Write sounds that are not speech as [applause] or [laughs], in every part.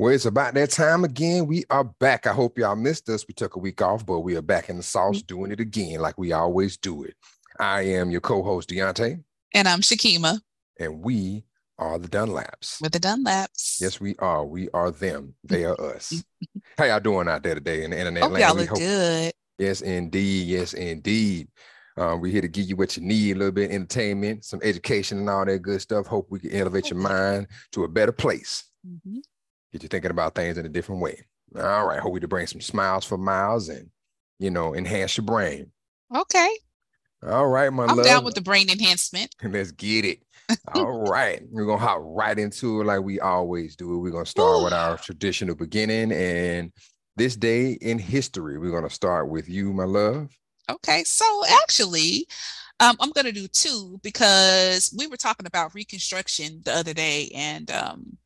Well, it's about that time again. We are back. I hope y'all missed us. We took a week off, but we are back in the sauce Mm-hmm. doing it again like we always do it. I am your co-host Deante, And I'm Shekema and we are the Dunlaps. with the Dunlaps. Yes, we are. We are them. They are us. [laughs] How y'all doing out there today in the internet Hope land? y'all We look hope- good. Yes, indeed. Yes, indeed. Um, we're here to give you what you need, a little bit of entertainment, some education, and all that good stuff. Hope we can elevate your mind to a better place. Mhm. Get you thinking about things in a different way. All right. Hope we to bring some smiles for miles and, you know, enhance your brain. Okay. All right, my love. I'm love. down with the brain enhancement. [laughs] Let's get it. [laughs] All right. We're going to hop right into it like we always do. We're going to start with our traditional beginning. And this day in history, we're going to start with you, my love. Okay. So actually, um, I'm gonna do two because we were talking about reconstruction the other day and um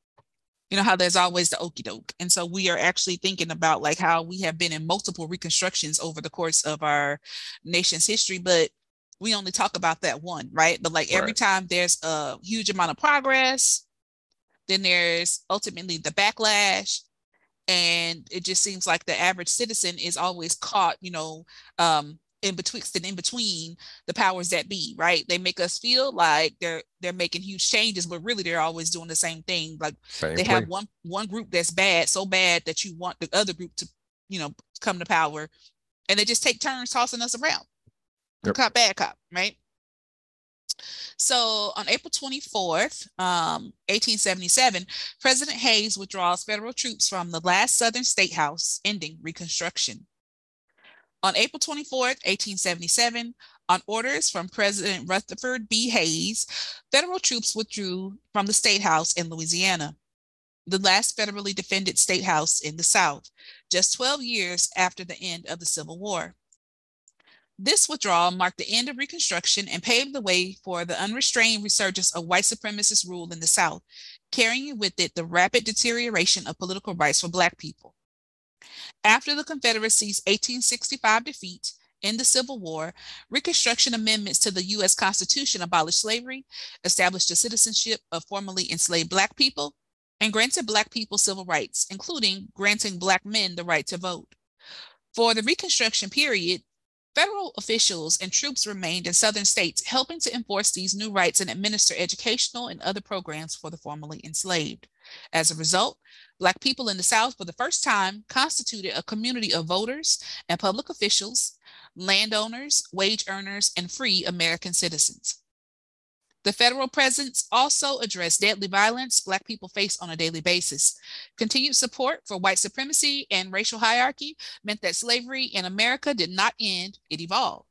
you know how there's always the okey doke. And so we are actually thinking about like how we have been in multiple reconstructions over the course of our nation's history, but we only talk about that one, right? But like every time there's a huge amount of progress, then there's ultimately the backlash. And it just seems like the average citizen is always caught, you know, um, in betwixt and in between the powers that be, right? They make us feel like they're they're making huge changes, but really they're always doing the same thing. Like Same they play. have one one group that's bad, so bad that you want the other group to, you know, come to power, and they just take turns tossing us around. Yep. Cop, bad cop, right? So on April 24th, um, 1877, President Hayes withdraws federal troops from the last Southern state house, ending Reconstruction. On April 24th, 1877, on orders from President Rutherford B. Hayes, federal troops withdrew from the state house in Louisiana, the last federally defended state house in the South, just 12 years after the end of the Civil War. This withdrawal marked the end of Reconstruction and paved the way for the unrestrained resurgence of white supremacist rule in the South, carrying with it the rapid deterioration of political rights for Black people. After the Confederacy's 1865 defeat in the Civil War, Reconstruction amendments to the U.S. Constitution abolished slavery, established the citizenship of formerly enslaved Black people, and granted Black people civil rights, including granting Black men the right to vote. For the Reconstruction period, Federal officials and troops remained in southern states, helping to enforce these new rights and administer educational and other programs for the formerly enslaved. As a result, Black people in the South, for the first time, constituted a community of voters and public officials, landowners, wage earners, and free American citizens. The federal presence also addressed deadly violence Black people face on a daily basis. Continued support for white supremacy and racial hierarchy meant that slavery in America did not end, it evolved.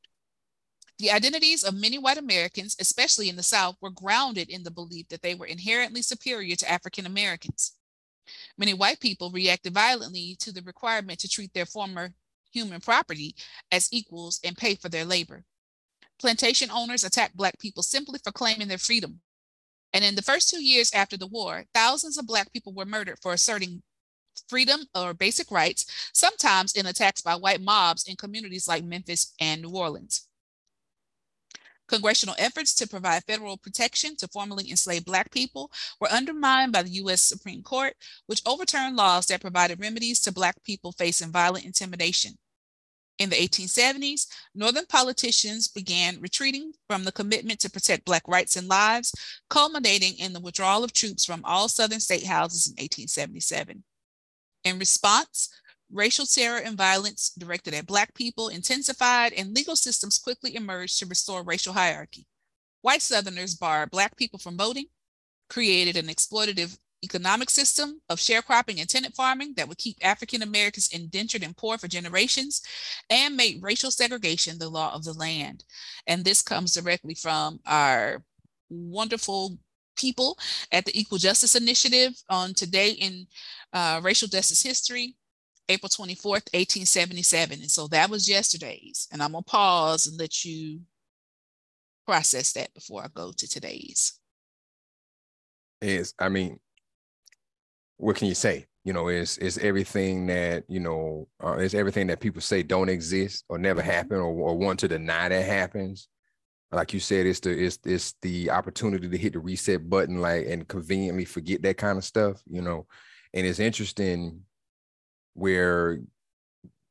The identities of many white Americans, especially in the South, were grounded in the belief that they were inherently superior to African Americans. Many white people reacted violently to the requirement to treat their former human property as equals and pay for their labor. Plantation owners attacked Black people simply for claiming their freedom. And in the first two years after the war, thousands of Black people were murdered for asserting freedom or basic rights, sometimes in attacks by white mobs in communities like Memphis and New Orleans. Congressional efforts to provide federal protection to formerly enslaved Black people were undermined by the U.S. Supreme Court, which overturned laws that provided remedies to Black people facing violent intimidation. In the 1870s, Northern politicians began retreating from the commitment to protect Black rights and lives, culminating in the withdrawal of troops from all Southern state houses in 1877. In response, racial terror and violence directed at Black people intensified, and legal systems quickly emerged to restore racial hierarchy. White Southerners barred Black people from voting, created an exploitative economic system of sharecropping and tenant farming that would keep African Americans indentured and poor for generations, and made racial segregation the law of the land. And this comes directly from our wonderful people at the Equal Justice Initiative on Today in uh, Racial Justice History, April 24th, 1877. And so that was yesterday's. And I'm going to pause and let you process that before I go to today's. is I mean, what can you say? You know, is is everything that you know uh, is everything that people say don't exist or never happen or, or want to deny that happens. Like you said, it's the it's it's the opportunity to hit the reset button, like and conveniently forget that kind of stuff. You know, and it's interesting where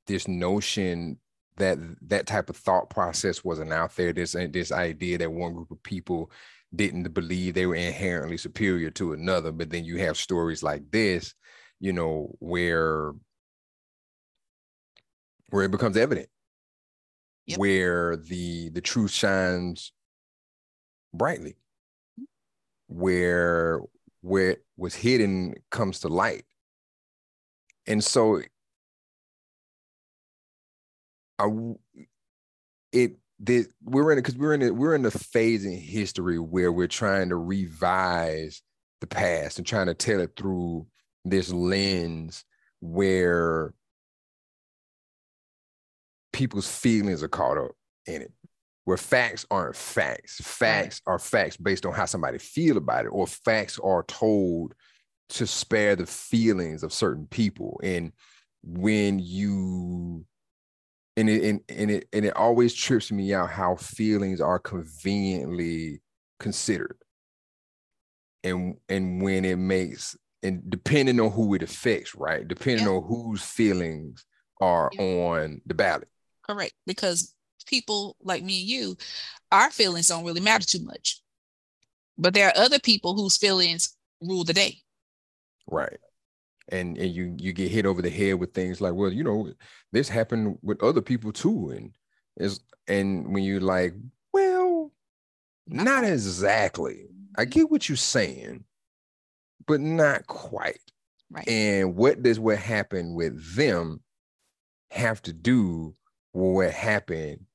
this notion that that type of thought process wasn't out there this this idea that one group of people didn't believe they were inherently superior to another but then you have stories like this you know where where it becomes evident yep. where the the truth shines brightly where where it was hidden comes to light and so I it the we're in because we're in a, we're in a phase in history where we're trying to revise the past and trying to tell it through this lens where people's feelings are caught up in it where facts aren't facts. Facts are facts based on how somebody feel about it or facts are told to spare the feelings of certain people. And when you and it and, and it and it always trips me out how feelings are conveniently considered. And and when it makes and depending on who it affects right? Depending yeah. on whose feelings are yeah. on the ballot. Correct. Because people like me and you our feelings don't really matter too much. But there are other people whose feelings rule the day right. And and you you get hit over the head with things like well you know this happened with other people too. And is and when you're like well not exactly. I get what you're saying but not quite. Right. And what does what happened with them have to do with what happened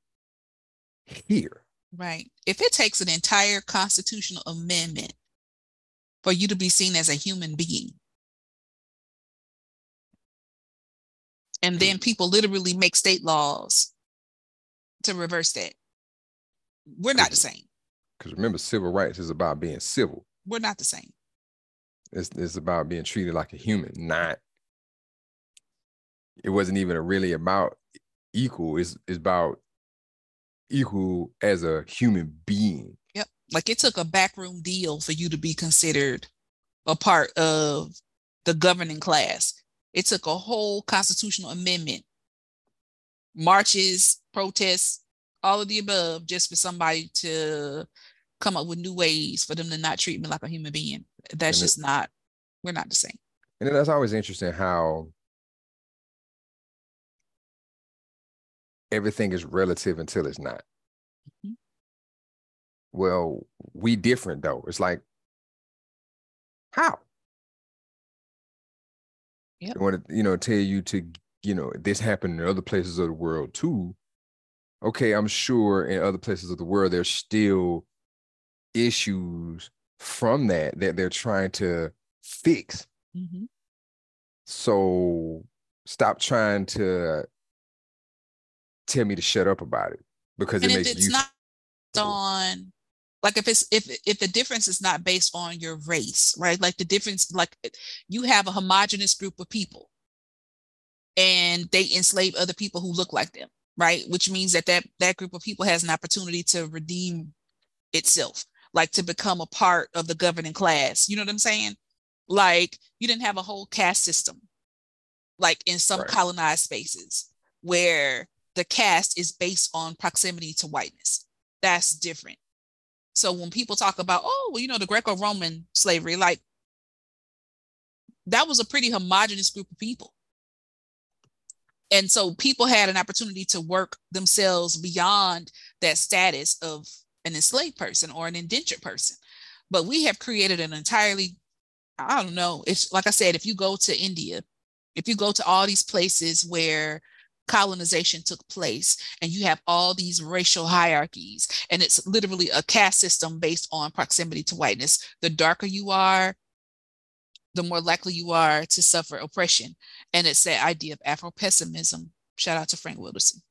here? Right. If it takes an entire constitutional amendment for you to be seen as a human being And then people literally make state laws to reverse that. We're not the same. Because remember, civil rights is about being civil. We're not the same. It's, it's about being treated like a human, not. It wasn't even really about equal. It's, it's about equal as a human being. Like it took a backroom deal for you to be considered a part of the governing class. It took a whole constitutional amendment, marches, protests, all of the above, just for somebody to come up with new ways for them to not treat me like a human being. That's and just it, not, we're not the same. And that's always interesting how everything is relative until it's not. Well, we different though. It's like, how? Yep. They want to, you know, tell you to, you know, this happened in other places of the world too. Okay, I'm sure in other places of the world there's still issues from that that they're trying to fix. Mm-hmm. So stop trying to tell me to shut up about it because and it makes it's you not on like if it's if if the difference is not based on your race right? Like the difference like you have a homogenous group of people and they enslave other people who look like them right? Which means that that that group of people has an opportunity to redeem itself like to become a part of the governing class. You know what i'm saying? Like you didn't have a whole caste system like in some right. colonized spaces where the caste is based on proximity to whiteness. That's different so when people talk about, oh, well, you know, the Greco-Roman slavery, like that was a pretty homogenous group of people. And so people had an opportunity to work themselves beyond that status of an enslaved person or an indentured person. But we have created an entirely, I don't know, it's like I said, if you go to India, if you go to all these places where colonization took place and you have all these racial hierarchies and it's literally a caste system based on proximity to whiteness. The darker you are the more likely you are to suffer oppression. And it's that idea of afro-pessimism. Shout out to frank wilderson.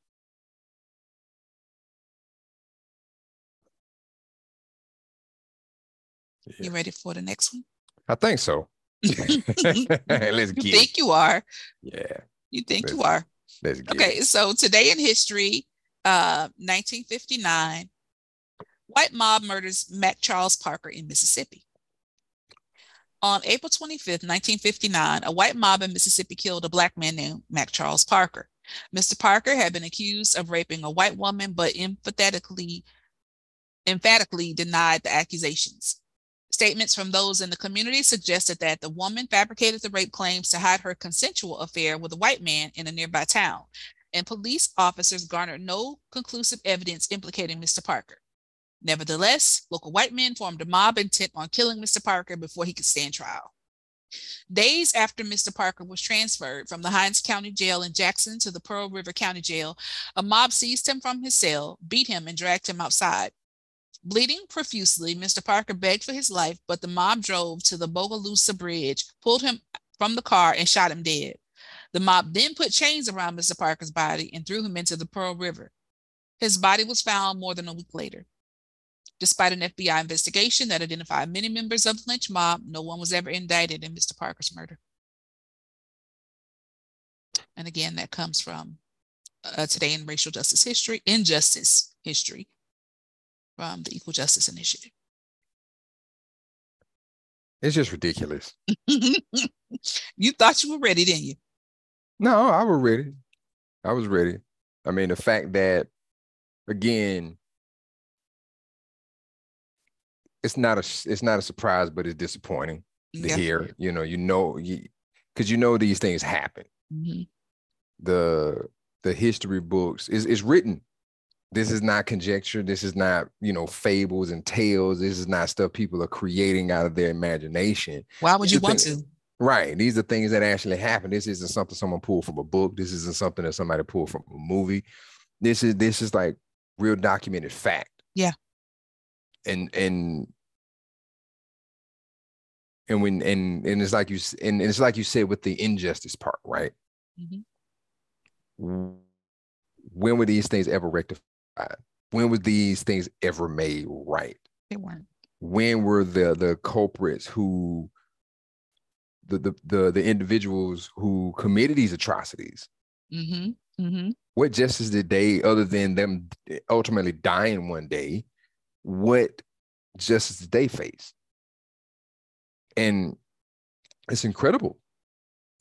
Yeah. you ready for the next one? I think so. [laughs] [laughs] Let's you think it. you are. Yeah. You think you are okay, so today in history, uh, 1959, white mob murders Mack Charles Parker in Mississippi. On April 25th, 1959, a white mob in Mississippi killed a black man named Mack Charles Parker. Mr. Parker had been accused of raping a white woman, but emphatically, emphatically denied the accusations. Statements from those in the community suggested that the woman fabricated the rape claims to hide her consensual affair with a white man in a nearby town, and police officers garnered no conclusive evidence implicating Mr. Parker. Nevertheless, local white men formed a mob intent on killing Mr. Parker before he could stand trial. Days after Mr. Parker was transferred from the Hinds County Jail in Jackson to the Pearl River County Jail, a mob seized him from his cell, beat him, and dragged him outside. Bleeding profusely, Mr. Parker begged for his life, but the mob drove to the Bogalusa Bridge, pulled him from the car, and shot him dead. The mob then put chains around Mr. Parker's body and threw him into the Pearl River. His body was found more than a week later. Despite an FBI investigation that identified many members of the lynch mob, no one was ever indicted in Mr. Parker's murder. And again, that comes from uh, Today in Racial Justice History, Injustice History, from the Equal Justice Initiative. It's just ridiculous. [laughs] you thought you were ready, didn't you? No, I was ready. I was ready. I mean, the fact that, again, it's not a it's not a surprise, but it's disappointing to yeah. hear. You know, you know, you because you know these things happen. Mm-hmm. The the history books is is written. This is not conjecture. This is not you know fables and tales. This is not stuff people are creating out of their imagination. Why would you want to? Right. These are things that actually happen. This isn't something someone pulled from a book. This isn't something that somebody pulled from a movie. This is this is like real documented fact. Yeah and and and when and and it's like you and it's like you said with the injustice part, right? Mm-hmm. When were these things ever rectified? When were these things ever made right? They weren't. When were the the culprits who the the the, the individuals who committed these atrocities? Mm-hmm. Mm-hmm. What justice did they, other than them ultimately dying one day, what justice did they face? And it's incredible.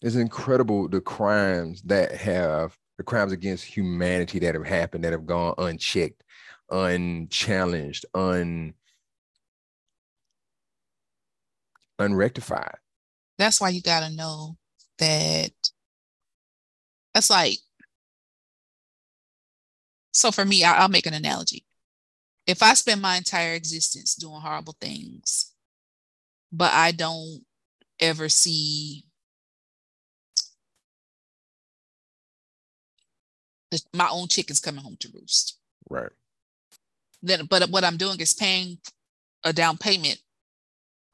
It's incredible the crimes that have the crimes against humanity that have happened that have gone unchecked, unchallenged, un unrectified. That's why you got to know that that's like so for me I, will make an analogy if I spend my entire existence doing horrible things, but I don't ever see the, my own chickens coming home to roost. Right. Then, but what I'm doing is paying a down payment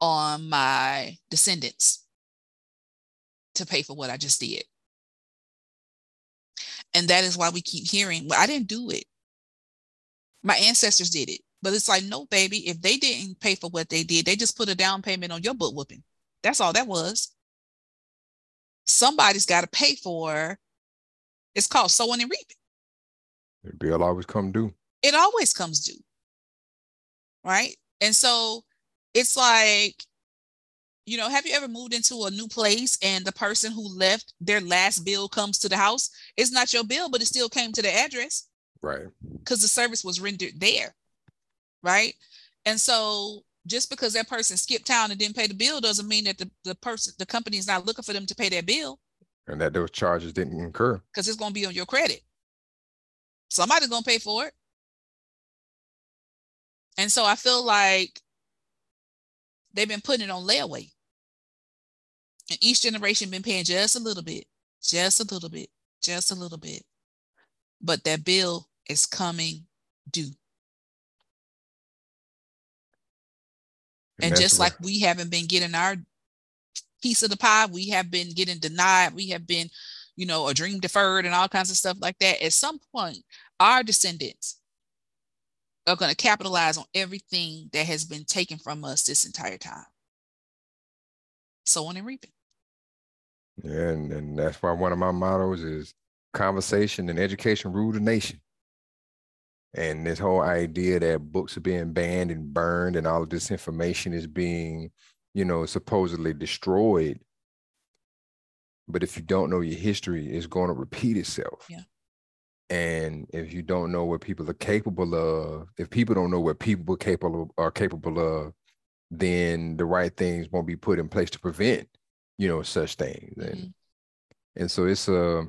on my descendants to pay for what I just did. And that is why we keep hearing, well, I didn't do it. My ancestors did it. But it's like, no, baby, if they didn't pay for what they did, they just put a down payment on your butt whooping. That's all that was. Somebody's got to pay for it's called sowing and reaping. The bill always come due. It always comes due. Right. And so it's like, you know, have you ever moved into a new place and the person who left their last bill comes to the house? It's not your bill, but it still came to the address. Right. Because the service was rendered there. Right. And so just because that person skipped town and didn't pay the bill doesn't mean that the, the person, the company is not looking for them to pay their bill. And that those charges didn't incur. Because it's going to be on your credit. Somebody's going to pay for it. And so I feel like they've been putting it on layaway. And each generation been paying just a little bit, just a little bit, just a little bit. But that bill is coming due. And, and just like we haven't been getting our piece of the pie, we have been getting denied. We have been, you know, a dream deferred and all kinds of stuff like that. At some point, our descendants are going to capitalize on everything that has been taken from us this entire time. Sowing and reaping. Yeah, and, and that's why one of my mottos is conversation and education rule the nation. And this whole idea that books are being banned and burned and all of this information is being you know, supposedly destroyed. But if you don't know your history, it's going to repeat itself. Yeah. And if you don't know what people are capable of, if people don't know what people are capable are capable of, then the right things won't be put in place to prevent, you know, such things. And Mhm. and so it's a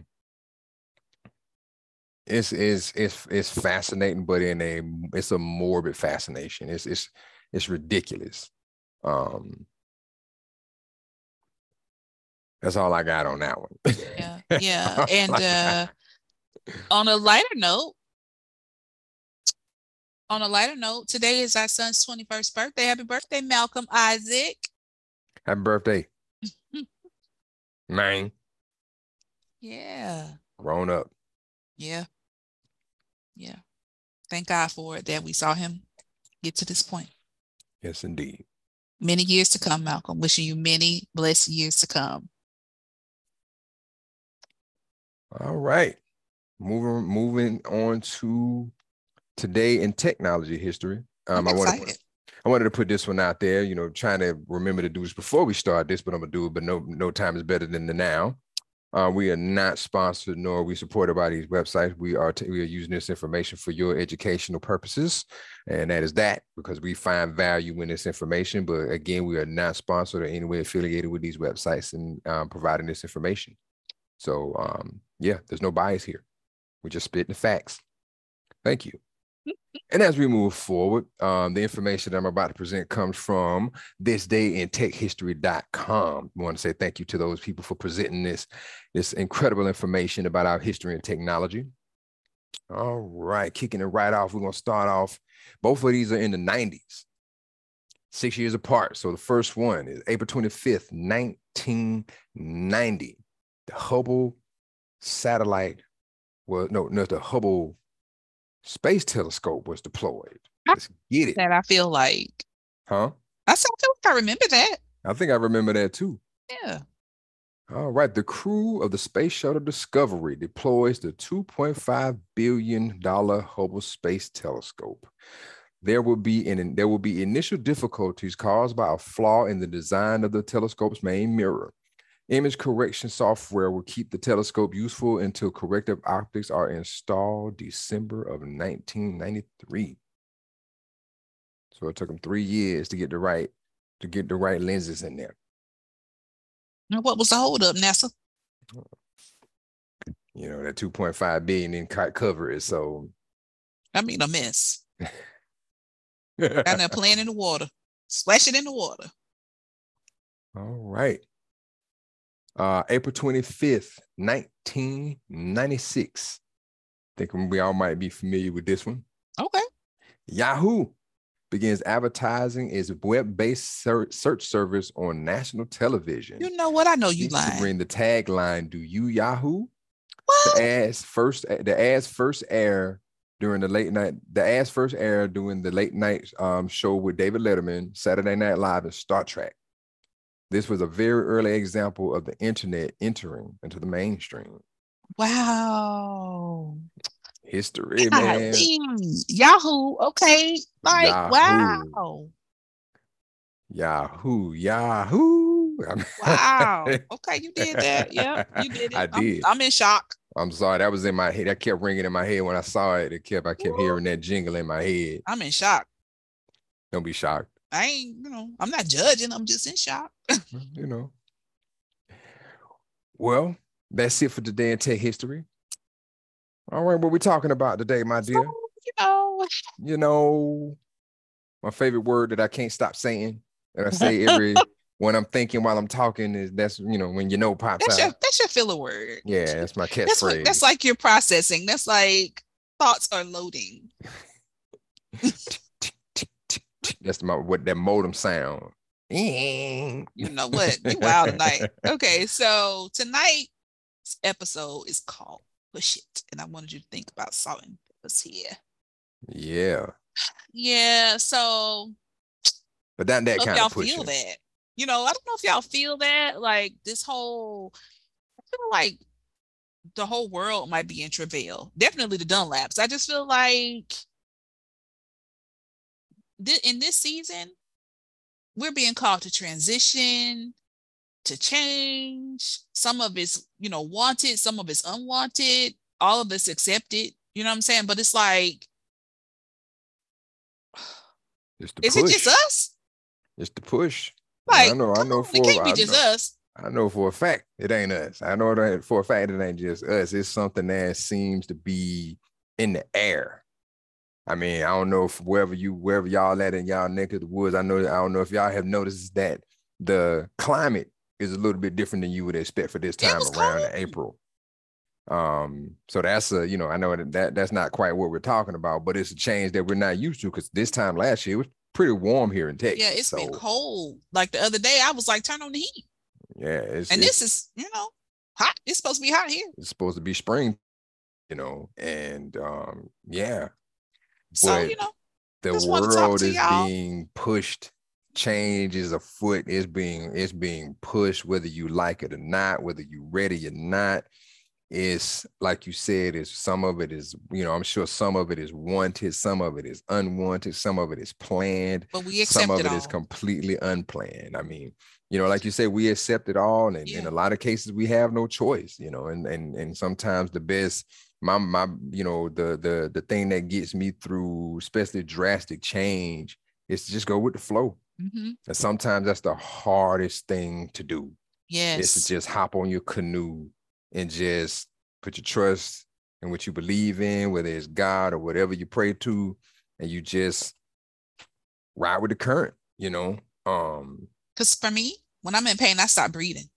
it's it's it's it's fascinating, but in a it's a morbid fascination. It's it's it's ridiculous. Um that's all I got on that one. Yeah. [laughs] Yeah. And uh on a lighter note, on a lighter note, today is our son's 21st birthday. Happy birthday, Malcolm Isaac. Happy birthday. [laughs] Man, Yeah. grown up. Yeah. Yeah. Thank God for it that we saw him get to this point. Yes, indeed. Many years to come, Malcolm. Wishing you many blessed years to come. All right. Moving moving on to today in technology history. Um, I I'm want to. I wanted to put this one out there, you know, trying to remember to do this before we start this, but I'm gonna do it, but no no time is better than the now. Uh, we are not sponsored nor are we supported by these websites. We are t- we are using this information for your educational purposes, and that is that because we find value in this information. But again, we are not sponsored or any way affiliated with these websites and um, providing this information. So um, yeah, there's no bias here. We're just spitting the facts. Thank you. And as we move forward, um, the information that I'm about to present comes from thisdayintechhistory.com. I want to say thank you to those people for presenting this, this incredible information about our history and technology. All right, kicking it right off, we're going to start off. Both of these are in the 90s, six years apart. So the first one is April 25th, 1990. The Hubble satellite was, no, no, the Hubble Space Telescope was deployed. Let's get it, That I feel like huh? I said, I feel like I remember that. I think I remember that too. Yeah. All right, the crew of the Space Shuttle Discovery deploys the $2.5 billion Hubble Space Telescope. There will be an, there will be initial difficulties caused by a flaw in the design of the telescope's main mirror. Image correction software will keep the telescope useful until corrective optics are installed December of 1993. So it took them three years to get the right to get the right lenses in there. Now what was the holdup, NASA? You know that 2.5 billion didn't cover it. So I mean, a mess. [laughs] Down there playing in the water, splashing in the water. All right. Uh, April 25th, 1996. think we all might be familiar with this one. Okay. Yahoo begins advertising its web-based search service on national television. You know what? I know you lying. Bring the tagline, "Do you Yahoo?" What? The ads first the ads first air during the late night. The ads first air during the late night um, show with David Letterman, Saturday Night Live, and Star Trek. This was a very early example of the internet entering into the mainstream. Wow. History, man. Golly. Yahoo. Okay. Like, Yahoo. wow. Yahoo, Yahoo. I'm- Wow. [laughs] Okay, you did that. Yeah, you did it. I I'm- did. I'm, in shock. I'm sorry, that was in my head. That kept ringing in my head when I saw it. It kept, I kept hearing that jingle in my head. I'm in shock. Don't be shocked. I ain't, you know, I'm not judging. I'm just in shock. [laughs] you know. Well, that's it for today in tech history. All right, what we talking about today, my dear? You know, You know, my favorite word that I can't stop saying, that I [laughs] say every when I'm thinking while I'm talking is that's you know when you know pops that's out. your that's your filler word. Yeah, that's my That's what, catchphrase. that's like your processing. That's like thoughts are loading. [laughs] That's my what that modem sound. [laughs] You know what? You wild tonight. Okay, so tonight's episode is called Push It. And I wanted you to think about salt and peppers here. Yeah, Yeah, so but not that know kind y'all of pushing. feel that. You know, I don't know if y'all feel that. Like this whole, I feel like the whole world might be in travail. Definitely the Dunlaps. I just feel like thi- in this season, we're being called to transition, to change. Some of it's, you know, wanted, some of it's unwanted, all of it's accepted. You know what I'm saying? But it's like, It's the is push. it just us? It's the push. Like, I know. I know on, for. it can't be I just know, us. I know for a fact it ain't us. I know that for a fact it ain't just us. It's something that seems to be in the air. I mean, I don't know if wherever you wherever y'all at in y'all neck of the woods. I know. I don't know if y'all have noticed that the climate is a little bit different than you would expect for this time around in. April. Um, so that's a you know I know that, that that's not quite what we're talking about, but it's a change that we're not used to because this time last year it was pretty warm here in Texas. Yeah, it's so, been cold. Like the other day, I was like, turn on the heat. Yeah, And this is, you know, hot. It's supposed to be hot here. it's supposed to be spring, you know, and um, yeah, So, But you know, the world is being pushed. Change is afoot. It's being it's being pushed, whether you like it or not, whether you're ready or not. It's like you said, is some of it is, you know, I'm sure some of it is wanted, some of it is unwanted, some of it is planned, but we accept some of it it is completely unplanned. I mean, you know, like you say, we accept it all, and in a lot of cases, we have no choice. You know, and and and sometimes the best, my my, you know, the the the thing that gets me through, especially drastic change, is to just go with the flow. Mhm. And sometimes that's the hardest thing to do Yes. is to just hop on your canoe and just put your trust in what you believe in, whether it's God or whatever you pray to, and you just ride with the current, you know. Um, Because for me, when I'm in pain, I stop breathing.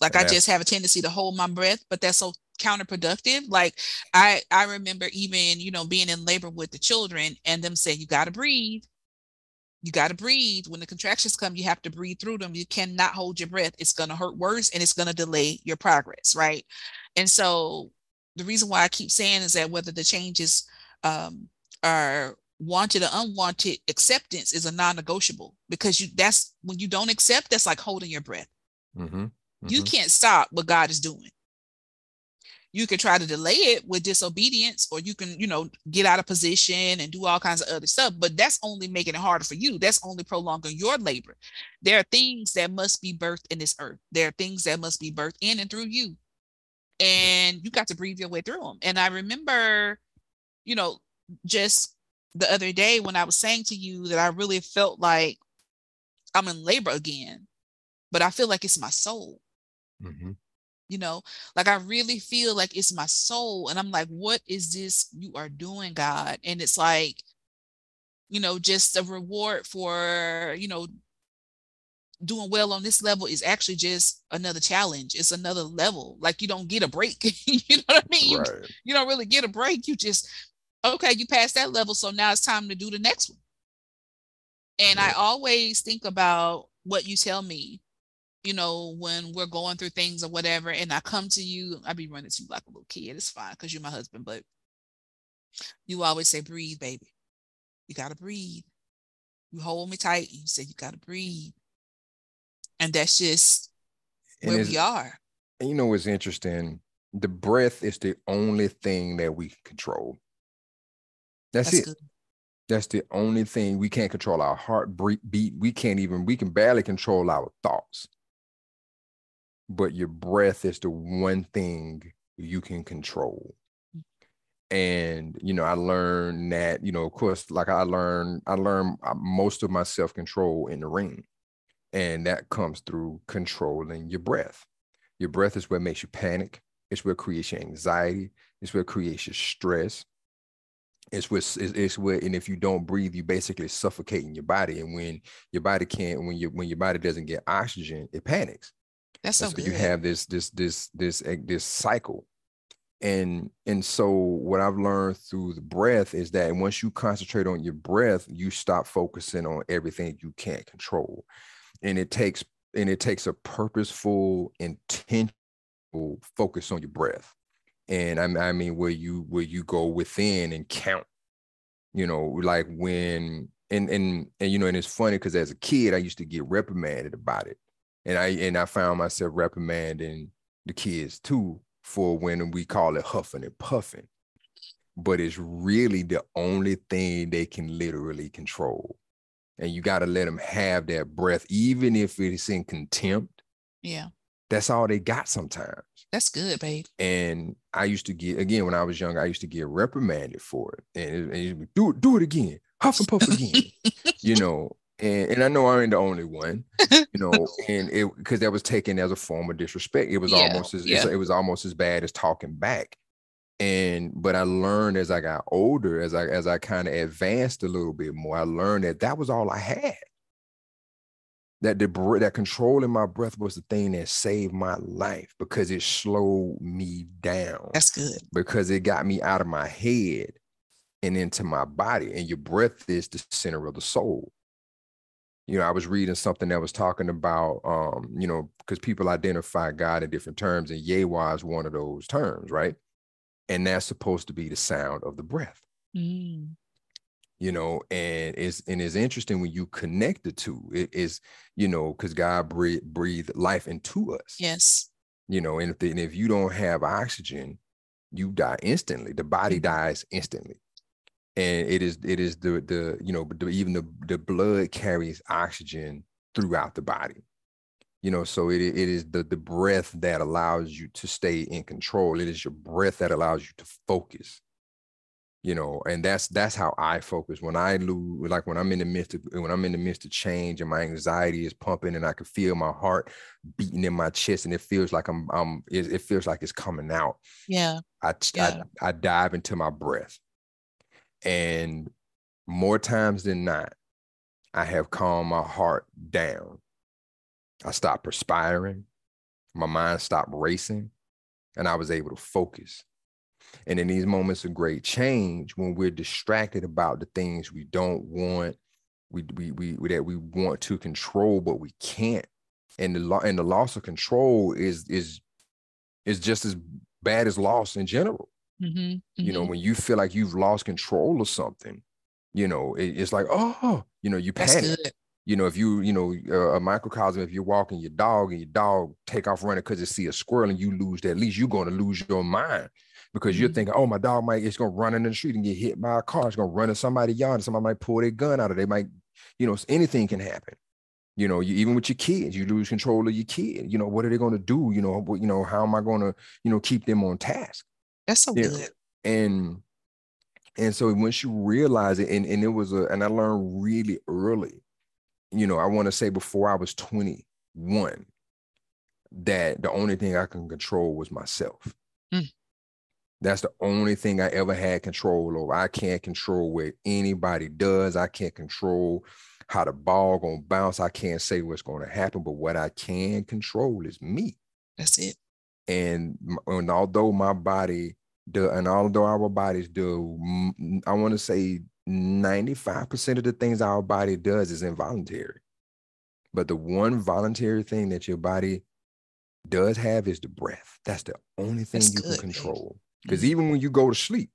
Like I just have a tendency to hold my breath, but that's so counterproductive. Like I I remember even, you know, being in labor with the children and them saying, you gotta breathe. You gotta breathe. When the contractions come, you have to breathe through them. You cannot hold your breath. It's gonna hurt worse and it's gonna delay your progress, right? And so the reason why I keep saying is that whether the changes um, are wanted or unwanted, acceptance is a non-negotiable because you that's when you don't accept, that's like holding your breath. mhm, You mhm. can't stop what God is doing. You can try to delay it with disobedience, or you can, you know, get out of position and do all kinds of other stuff, but that's only making it harder for you. That's only prolonging your labor. There are things that must be birthed in this earth. There are things that must be birthed in and through you. And you got to breathe your way through them. And I remember, you know, just the other day when I was saying to you that I really felt like I'm in labor again, but I feel like it's my soul Mhm. You know like i really feel like it's my soul and i'm like what is this you are doing god? And it's like you know just a reward for you know doing well on this level is actually just another challenge it's another level like you don't get a break [laughs] you know what i mean? You, Right. you don't really get a break you just okay you passed that level so now it's time to do the next one. And i always think about what you tell me you know, when we're going through things or whatever, and I come to you, I be running to you like a little kid. It's fine because you're my husband, but you always say, breathe, baby. You gotta breathe. You hold me tight. You say you gotta breathe. And that's just And where we are. And you know what's interesting? The breath is the only thing that we can control. That's, That's it. good. That's the only thing we can't control our heartbeat. Beat. We can't even. We can barely control our thoughts. But your breath is the one thing you can control. And you know, I learned that. You know, of course, like I learned, I learned uh, most of my self control in the ring, and that comes through controlling your breath. Your breath is what makes you panic. It's what creates your anxiety. It's what creates your stress. It's what it's, it's what, and if you don't breathe, you basically suffocating your body. And when your body can't, when you when your body doesn't get oxygen, it panics. That's so so you have this this this this eh, this cycle. And and so what I've learned through the breath is that once you concentrate on your breath, you stop focusing on everything you can't control. And it takes and it takes a purposeful, intentional focus on your breath. And I, I mean where you where you go within and count. You know, like when and and and you know, and it's funny because as a kid, I used to get reprimanded about it and I and I found myself reprimanding the kids too for when we call it huffing and puffing. But it's really the only thing they can literally control. and you got to let them have that breath, even if it's in contempt. Yeah. That's all they got sometimes. That's good, babe. And I used to get again when I was young, I used to get reprimanded for it, and, it, and it'd do do it again, huff and puff again, [laughs] you know. And, and I know I ain't the only one, [laughs] you know, and it because that was taken as a form of disrespect. It was Yeah, almost as yeah. it was almost as bad as talking back. And but I learned as I got older, as I as I kind of advanced a little bit more, I learned that that was all I had. That the that control in my breath was the thing that saved my life because it slowed me down That's good. because it got me out of my head and into my body. And your breath is the center of the soul. You know, I was reading something that was talking about, um, you know, because people identify God in different terms, and Yahweh is one of those terms, right? And that's supposed to be the sound of the breath, Mm. you know, and it's and it's interesting when you connect the two. It is, you know, because God breathed, breathed life into us Yes. you know and if, the, and if you don't have oxygen you die instantly the body dies instantly and it is it is the the you know the, even the the blood carries oxygen throughout the body you know so it, it is the the breath that allows you to stay in control it is your breath that allows you to focus you know and that's that's how i focus when i lose like when i'm in the midst of when i'm in the midst of change and my anxiety is pumping and i can feel my heart beating in my chest and it feels like i'm i'm it, it feels like it's coming out Yeah. I, Yeah. I I dive into my breath. And more times than not, I have calmed my heart down. I stopped perspiring. My mind stopped racing and I was able to focus. And in these moments of great change, when we're distracted about the things we don't want, we, we, we, that we want to control, but we can't. And the, lo- and the loss of control is, is, is just as bad as loss in general Mm-hmm. you know when you feel like you've lost control of something you know it- it's like oh you know you panic. you know if you you know uh, a microcosm if you're walking your dog and your dog take off running because it see a squirrel and you lose that leash you're going to lose your mind because you're Mhm. thinking oh my dog might it's going to run in the street and get hit by a car. It's going to run in somebody's yard and somebody might pull their gun out of they might you know anything can happen. You know you, even with your kids you lose control of your kid. You know what are they going to do? You know what, you know how am i going to you know keep them on task That's so Yeah. good. and and so once you realize it and, and it was a and i learned really early you know i want to say before i was 21 that the only thing i can control was myself Mm. that's the only thing i ever had control over i can't control what anybody does i can't control how the ball gonna bounce i can't say what's going to happen but what i can control is me That's it. and, and although my body and although our bodies do mm, i want to say 95% of the things our body does is involuntary. But the one voluntary thing that your body does have is the breath. That's the only thing That's you good, can control. Because Mhm. even when you go to sleep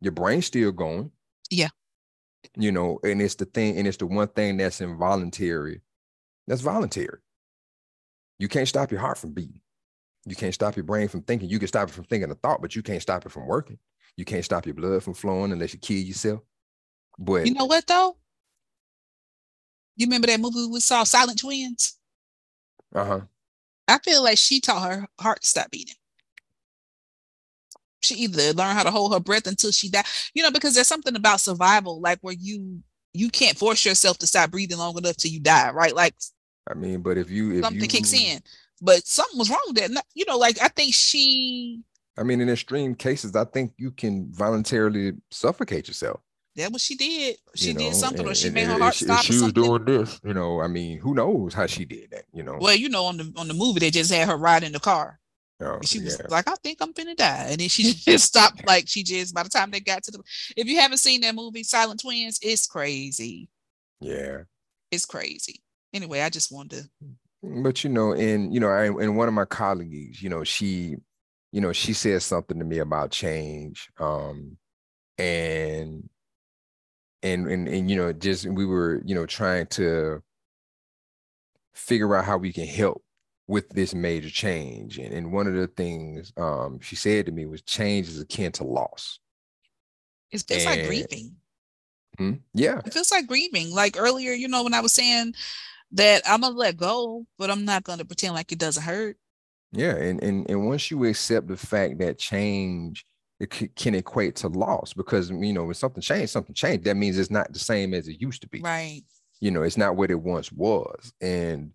your brain's still going. Yeah. you know and it's the thing and it's the one thing that's involuntary that's voluntary. You can't stop your heart from beating you can't stop your brain from thinking. You can stop it from thinking a thought, but you can't stop it from working. You can't stop your blood from flowing unless you kill yourself. But You know what though? You remember that movie we saw, Silent Twins? uh-huh. I feel like she taught her heart to stop beating. She either learned how to hold her breath until she died, you know, because there's something about survival, like where you you can't force yourself to stop breathing long enough till you die, right? Like I mean, but if you if something you kicks in, but something was wrong with that. You know, like I think she I mean, in extreme cases, I think you can voluntarily suffocate yourself. that what she did. She you did know, something, or she and- made her heart if she- if stop. or She was something. doing this, you know. I mean, who knows how she did that? You know. Well, you know, on the on the movie, they just had her ride in the car. Oh, And she was yeah. like, I think I'm gonna die. And then she [laughs] just stopped. [laughs] Like she just by the time they got to the if you haven't seen that movie, Silent Twins, it's crazy. yeah. It's crazy. Anyway, I just wanted to but you know and you know I, and one of my colleagues you know she you know she said something to me about change um and and and, and you know just we were you know trying to figure out how we can help with this major change and, and one of the things um she said to me was change is akin to loss it's, it's like grieving. Mm-hmm. Yeah. It feels like grieving. Like earlier, you know, when I was saying that I'm gonna let go, but I'm not gonna pretend like it doesn't hurt. Yeah, and and and once you accept the fact that change it c- can equate to loss, because you know when something changed, something changed. That means it's not the same as it used to be. Right. You know, it's not what it once was, and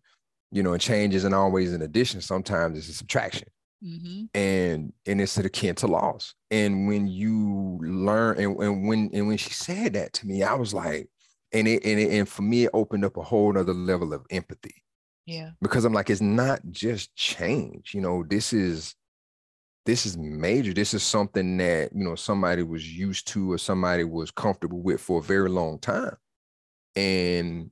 you know, and change isn't always an addition. Sometimes it's a subtraction. Mm-hmm. and and it's akin to loss. And when you learn, and, and when and when she said that to me, I was like, and it and it, and for me, it opened up a whole other level of empathy Yeah. because I'm like, it's not just change. You know, this is this is major. This is something that you know somebody was used to or somebody was comfortable with for a very long time, and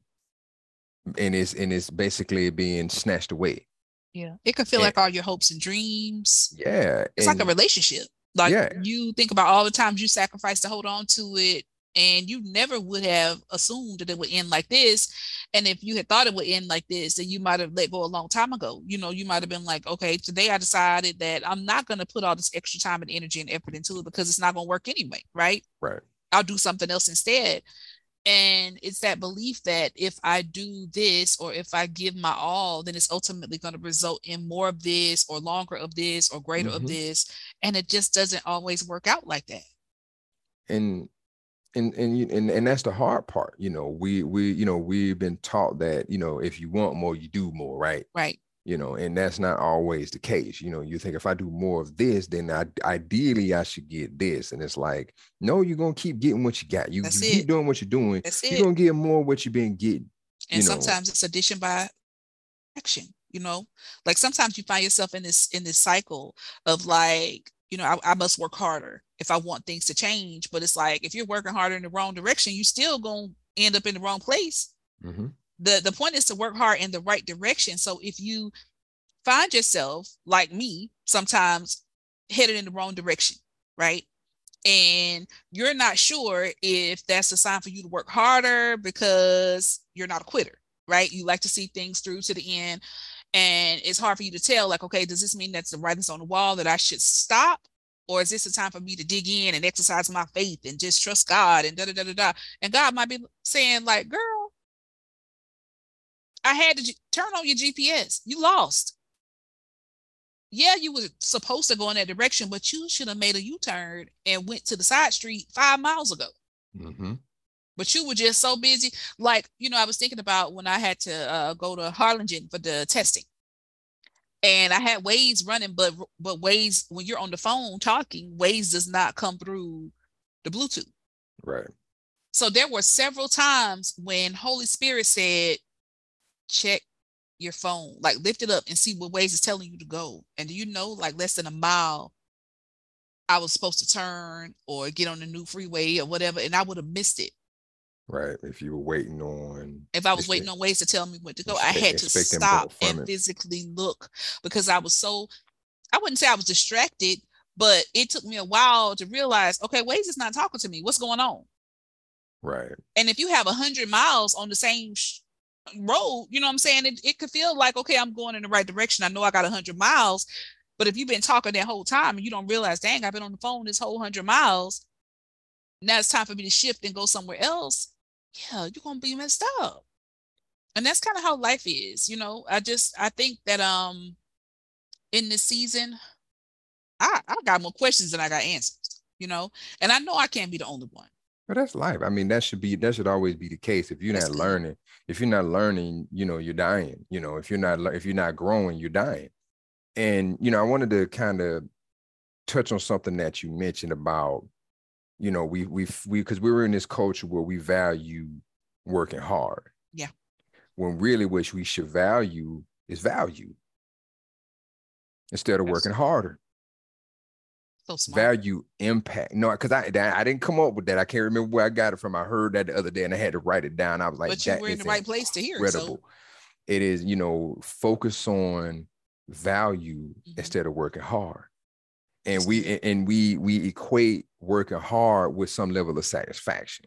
and it's and it's basically being snatched away. Yeah. It could feel And- like all your hopes and dreams. Yeah, It's like a relationship. Like Yeah. you think about all the times you sacrificed to hold on to it, and you never would have assumed that it would end like this. And if you had thought it would end like this, then you might have let go a long time ago. You know, you might have been like, okay, today I decided that I'm not going to put all this extra time and energy and effort into it because it's not going to work anyway, right? right. I'll do something else instead. And it's that belief that if I do this or if I give my all, then it's ultimately going to result in more of this or longer of this or greater of Mhm. this. And it just doesn't always work out like that. and and and and and that's the hard part you know we we you know we've been taught that you know if you want more you do more right Right. you know and that's not always the case you know you think if i do more of this then I, ideally i should get this and it's like no you're gonna keep getting what you got you, you keep doing what you're doing That's you're it. gonna get more what you've been getting And you know. sometimes it's addition by action, you know, like sometimes you find yourself in this in this cycle of like, you know, I, I must work harder if I want things to change. But it's like if you're working harder in the wrong direction, you still gonna end up in the wrong place. Mhm. the the point is to work hard in the right direction so if you find yourself like me sometimes headed in the wrong direction right and you're not sure if that's a sign for you to work harder because you're not a quitter right you like to see things through to the end and it's hard for you to tell like okay does this mean that's the writings on the wall that i should stop or is this a time for me to dig in and exercise my faith and just trust god and da da da da da and god might be saying like girl I had to G- turn on your GPS. You lost. Yeah, you were supposed to go in that direction, but you should have made a U-turn and went to the side street five miles ago. Mhm. But you were just so busy. Like, you know, I was thinking about when I had to uh, go to Harlingen for the testing. And I had Waze running, but but Waze, when you're on the phone talking, Waze does not come through the Bluetooth. right So there were several times when Holy Spirit said, check your phone, like lift it up and see what Waze is telling you to go. And do you know, like less than a mile, I was supposed to turn or get on the new freeway or whatever, and I would have missed it. Right if you were waiting on If I was waiting on Waze to tell me when to go, I had to stop and it. physically look because I was so, I wouldn't say I was distracted, but it took me a while to realize, okay, Waze is not talking to me. What's going on? right And if you have a hundred miles on the same sh- road, you know what I'm saying? It, it could feel like, okay, I'm going in the right direction. I know I got a hundred miles, but if you've been talking that whole time and you don't realize, dang, I've been on the phone this whole hundred miles. Now it's time for me to shift and go somewhere else. Yeah, you're gonna be messed up. And that's kind of how life is, you know. I just I think that um in this season, I I got more questions than I got answers, you know, and I know I can't be the only one. But that's life. I mean, that should be that should always be the case. If you're That's not good. learning, if you're not learning, you know, you're dying. You know, if you're not if you're not growing, you're dying. And you know, I wanted to kind of touch on something that you mentioned about, you know, we we we because we were in this culture where we value working hard. Yeah. When really what we should value is value instead of working harder So smart. value impact. No, because I that- I didn't come up with that. I can't remember where I got it from. I heard that the other day and I had to write it down. I was like, but you that were in the right place to hear it. So. It is, you know, focus on value Mhm. instead of working hard. And we and we we equate working hard with some level of satisfaction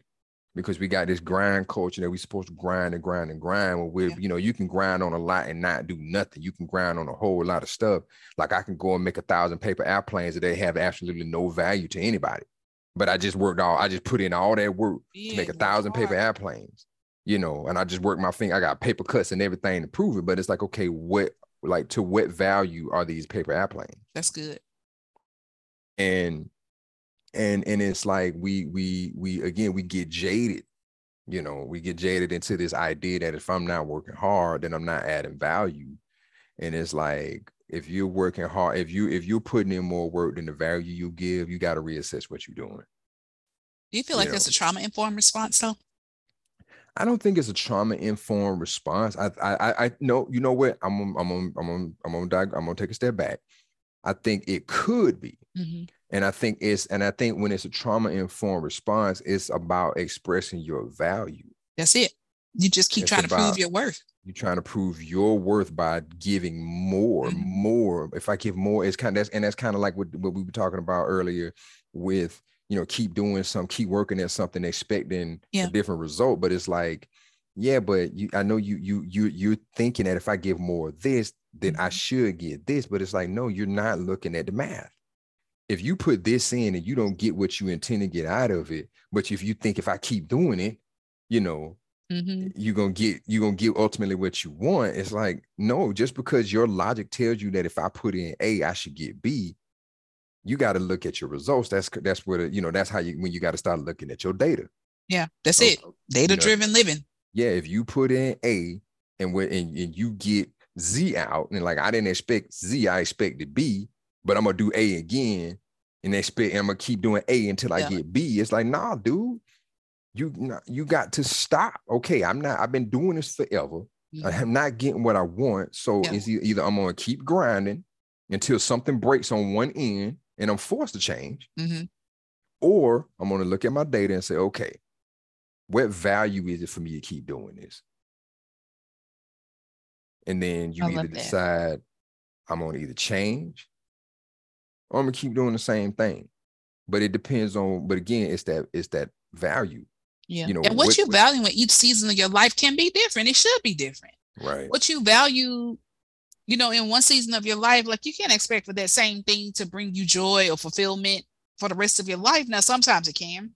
because we got this grind culture that we're supposed to grind and grind and grind. Where we, Yeah. you know, you can grind on a lot and not do nothing. You can grind on a whole lot of stuff. Like I can go and make a thousand paper airplanes that they have absolutely no value to anybody. but I just worked all I just put in all that work Yeah, to make a thousand paper airplanes, you know, and I just worked my finger. I got paper cuts and everything to prove it, but it's like, okay, what like to what value are these paper airplanes? That's good. And and and it's like we we we again we get jaded you know we get jaded into this idea that if i'm not working hard then i'm not adding value. And it's like if you're working hard if you if you're putting in more work than the value you give you got to reassess what you're doing. Do you feel like Yeah. that's a trauma informed response though? i don't think it's a trauma informed response. I i i, I no you know what? I'm i'm i'm on i'm on diag- i'm gonna take a step back i think it could be Mhm. And I think it's and I think when it's a trauma informed response, it's about expressing your value. That's it. You just keep It's trying to prove your worth. You're trying to prove your worth by giving more, Mhm. more. If I give more, it's kind of that's and that's kind of like what, what we were talking about earlier with you know, keep doing some, keep working at something, expecting Yeah. a different result. But it's like, yeah, but you I know you you you you're thinking that if I give more of this, then I Mhm. should get this. But it's like, no, you're not looking at the math. If you put this in and you don't get what you intend to get out of it, but if you think if I keep doing it, you know, Mhm. you're gonna get you're gonna get ultimately what you want. It's like, no, just because your logic tells you that if I put in A, I should get B, you got to look at your results. That's that's where the, you know, that's how you when you got to start looking at your data. Yeah, that's So, it. Data driven living. Yeah, if you put in A and when and, and you get Z out, and like I didn't expect Z, I expected B, but I'm gonna do A again and expect I'm gonna keep doing A until I Yeah. get B. It's like, nah, dude, you you got to stop. Okay, I'm not, I've been doing this forever. Mhm. I'm not getting what I want. So Yeah. it's either I'm gonna keep grinding until something breaks on one end and I'm forced to change, Mhm. or I'm gonna look at my data and say, okay, what value is it for me to keep doing this? And then you either that. decide I'm gonna either change or I'm gonna keep doing the same thing. But it depends on, but again, it's that it's that value, Yeah. you know, and what, what- you value in each season of your life can be different. It should be different. right? What you value, you know, in one season of your life, like you can't expect for that same thing to bring you joy or fulfillment for the rest of your life. Now, sometimes it can.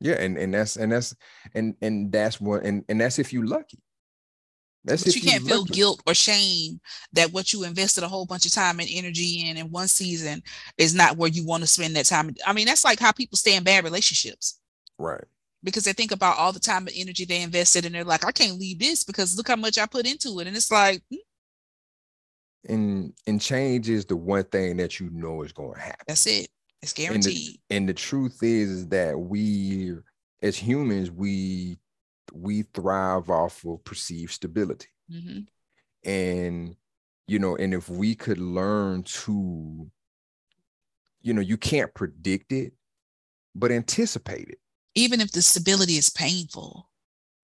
Yeah, and and that's and that's and and that's what and and that's if you're lucky. That's but you can't feel lucky. guilt or shame that what you invested a whole bunch of time and energy in in one season is not where you want to spend that time. I mean, that's like how people stay in bad relationships Right. because they think about all the time and energy they invested and they're like, I can't leave this because look how much I put into it. And it's like, mm, And and change is the one thing that you know is going to happen. that's it. It's And the, guaranteed. and the truth is, is that we as humans we we thrive off of perceived stability. hmm And you know, and if we could learn to you know, you can't predict it, but anticipate it. Even if the stability is painful.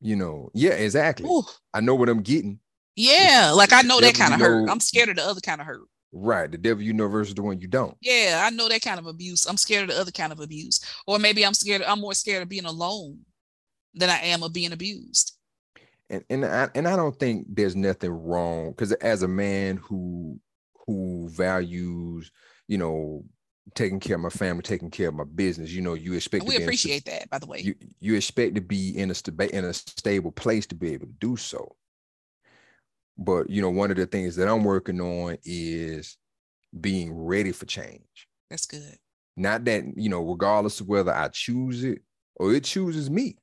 You know, yeah, exactly. Ooh, I know what I'm getting. yeah, like I know that kind of hurt. I'm scared of the other kind of hurt. Right. The devil you know versus the one you don't. Yeah, I know that kind of abuse. I'm scared of the other kind of abuse. Or maybe I'm scared, I'm more scared of being alone than I am of being abused. And and I and I don't think there's nothing wrong because as a man who who values, you know, taking care of my family, taking care of my business, you know, you expect And we in a appreciate that, by the way. you you expect to be in a sta- in a stable place to be able to do so. But you know, one of the things that I'm working on is being ready for change. That's good. Not that, you know, regardless of whether I choose it or it chooses me.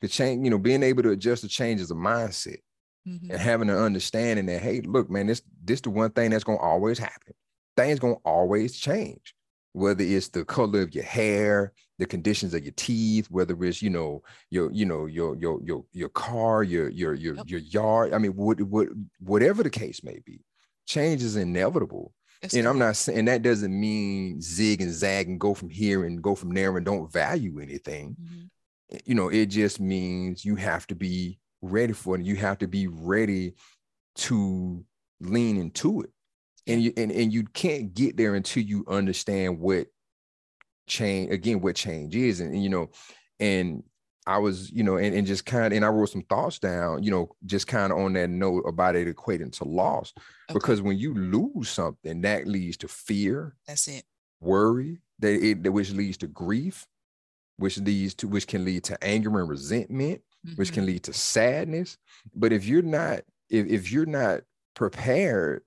The change, you know, being able to adjust to change is a mindset Mhm. and having an understanding that, hey, look, man, this this the one thing that's gonna always happen. Things gonna always change. Whether it's the color of your hair, the conditions of your teeth, whether it's you know your you know your your your your car, your your your Yep. your yard. I mean, what what whatever the case may be, change is inevitable. That's And I'm not saying that doesn't mean zig and zag and go from here and go from there and don't value anything. Mhm. You know, it just means you have to be ready for it. You have to be ready to lean into it. And you and, and you can't get there until you understand what change again, what change is. And, you know, and I was, you know, and, and just kind of and I wrote some thoughts down, you know, just kind of on that note about it equating to loss. Okay. Because when you lose something, that leads to fear, That's it. worry, that it which leads to grief, which leads to which can lead to anger and resentment, mm-hmm. which can lead to sadness. But if you're not, if, if you're not prepared,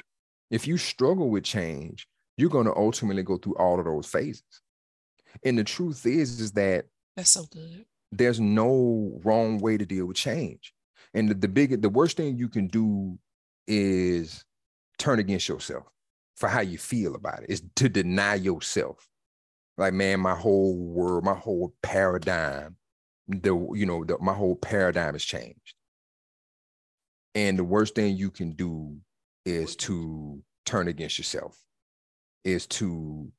if you struggle with change, you're going to ultimately go through all of those phases. And the truth is, is that that's so good. There's no wrong way to deal with change. And the, the big, the worst thing you can do is turn against yourself for how you feel about it. Is to deny yourself. Like, man, my whole world, my whole paradigm, the you know, the, my whole paradigm has changed. And the worst thing you can do is to turn against yourself, is to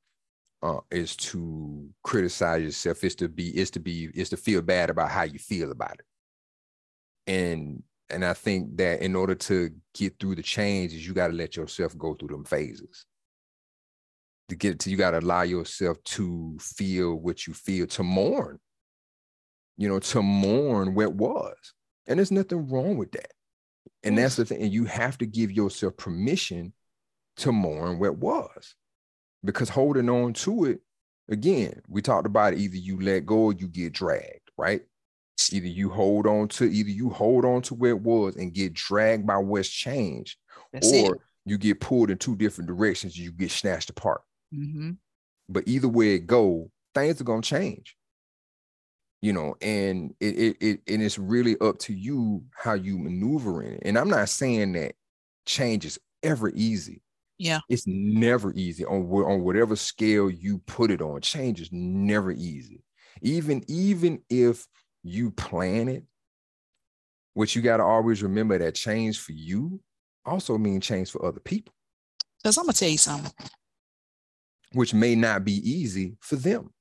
uh, is to criticize yourself, is to be, is to be, is to feel bad about how you feel about it. And and I think that in order to get through the changes, you got to let yourself go through them phases. To get to, you got to allow yourself to feel what you feel, to mourn, you know, to mourn what was. And there's nothing wrong with that. And that's the thing. And you have to give yourself permission to mourn what was because holding on to it, again, we talked about it, either you let go or you get dragged, right? Either you hold on to either you hold on to where it was and get dragged by what's changed, That's or it. you get pulled in two different directions, you get snatched apart. Mm-hmm. But either way it go, things are gonna change. You know, and it, it it and it's really up to you how you maneuver in it. And I'm not saying that change is ever easy. Yeah. It's never easy on, on whatever scale you put it on. Change is never easy. Even, even if you plan it, what you got to always remember that change for you also mean change for other people. Because I'm gonna tell you something. Which may not be easy for them.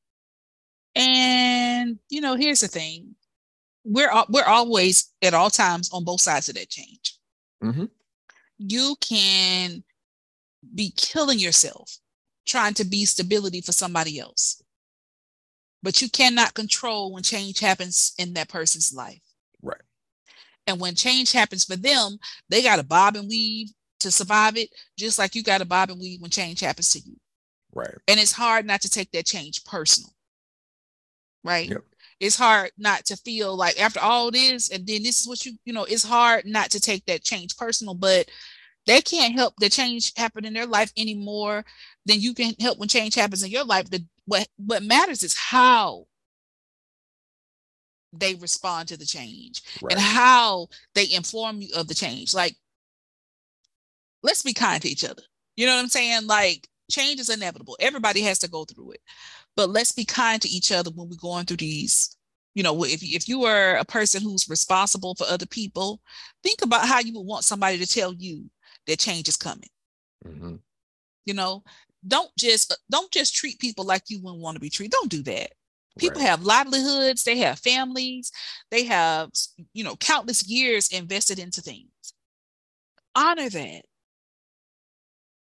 And you know, here's the thing: we're we're always at all times on both sides of that change. Mm-hmm. You can be killing yourself trying to be stability for somebody else. But you cannot control when change happens in that person's life. Right. And when change happens for them, they got to bob and weave to survive it, just like you got to bob and weave when change happens to you. Right. And it's hard not to take that change personal. Right. Yep. It's hard not to feel like after all this, and then this is what you, you know, it's hard not to take that change personal, but they can't help the change happen in their life anymore than you can help when change happens in your life. The what what matters is how they respond to the change right. and how they inform you of the change. Like, let's be kind to each other. You know what I'm saying? Like, change is inevitable. Everybody has to go through it. But let's be kind to each other when we're going through these you know if, if you are a person who's responsible for other people think about how you would want somebody to tell you that change is coming. Mm-hmm. You know, don't just don't just treat people like you wouldn't want to be treated. Don't do that. People right. have livelihoods, they have families, they have you know countless years invested into things. Honor that.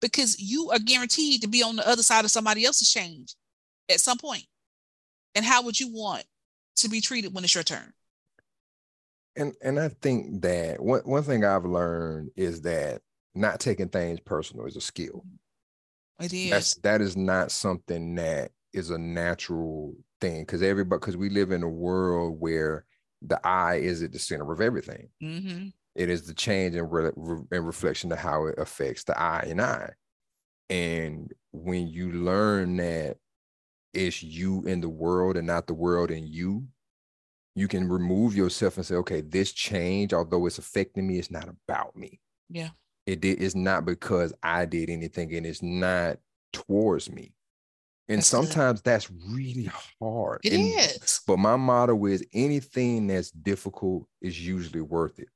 Because you are guaranteed to be on the other side of somebody else's change at some point. And how would you want to be treated when it's your turn? And and I think that one, one thing I've learned is that not taking things personal is a skill. It is. That's that is not something that is a natural thing because everybody because we live in a world where the eye is at the center of everything. Mm-hmm. It is the change and, re- and reflection of how it affects the eye and eye. And when you learn that it's you in the world and not the world in you, you can remove yourself and say, okay, this change, although it's affecting me, it's not about me. Yeah. It did, it's not because I did anything and it's not towards me. And that's sometimes that's really hard. It and, is. But my motto is anything that's difficult is usually worth it.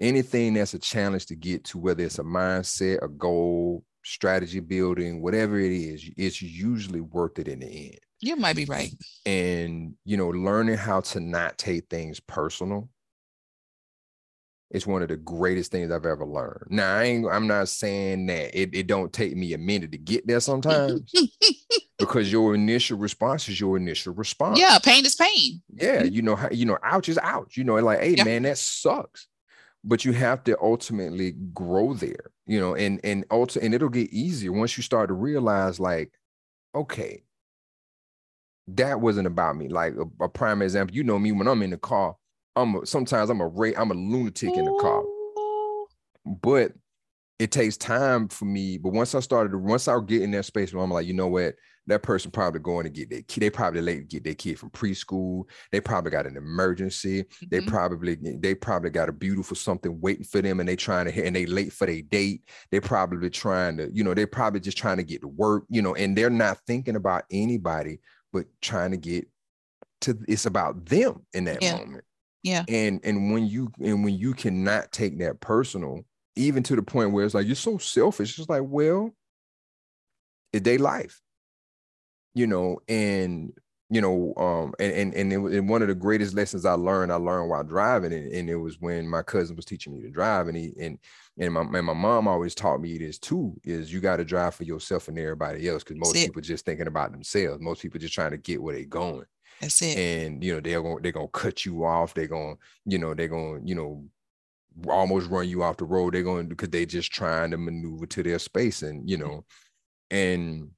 Anything that's a challenge to get to, whether it's a mindset, a goal, strategy building, whatever it is, it's usually worth it in the end. You might be right. And, you know, learning how to not take things personal it's one of the greatest things I've ever learned. Now, I ain't, I'm not saying that it, it don't take me a minute to get there sometimes [laughs] because your initial response is your initial response. Yeah, pain is pain. Yeah, mm-hmm. you know, you know, ouch is ouch. You know, like, hey, yeah. man, that sucks. But you have to ultimately grow there, you know, and and also and it'll get easier once you start to realize, like, okay, that wasn't about me. Like a, a prime example, you know me when I'm in the car, I'm a, sometimes I'm a ray, I'm a lunatic in the car. But it takes time for me. But once I started, once I get in that space where I'm like, you know what, that person probably going to get their kid. They probably late to get their kid from preschool. They probably got an emergency. Mm-hmm. They probably they probably got a beautiful something waiting for them, and they trying to hit and they late for their date. They probably trying to, you know, they probably just trying to get to work, you know, and they're not thinking about anybody but trying to get to. It's about them in that yeah. moment. Yeah. And and when you and when you cannot take that personal even to the point where it's like you're so selfish. It's like, well, it's their life, you know, and you know, um, and and and, it, and one of the greatest lessons I learned, I learned while driving, and, and it was when my cousin was teaching me to drive, and he and and my and my mom always taught me this too: is you got to drive for yourself and everybody else, because most people just thinking about themselves. Most people just trying to get where they're going. That's it. And you know they're going they're gonna cut you off. They're gonna you know they're gonna you know almost run you off the road. They're going because they're just trying to maneuver to their space, and you know, and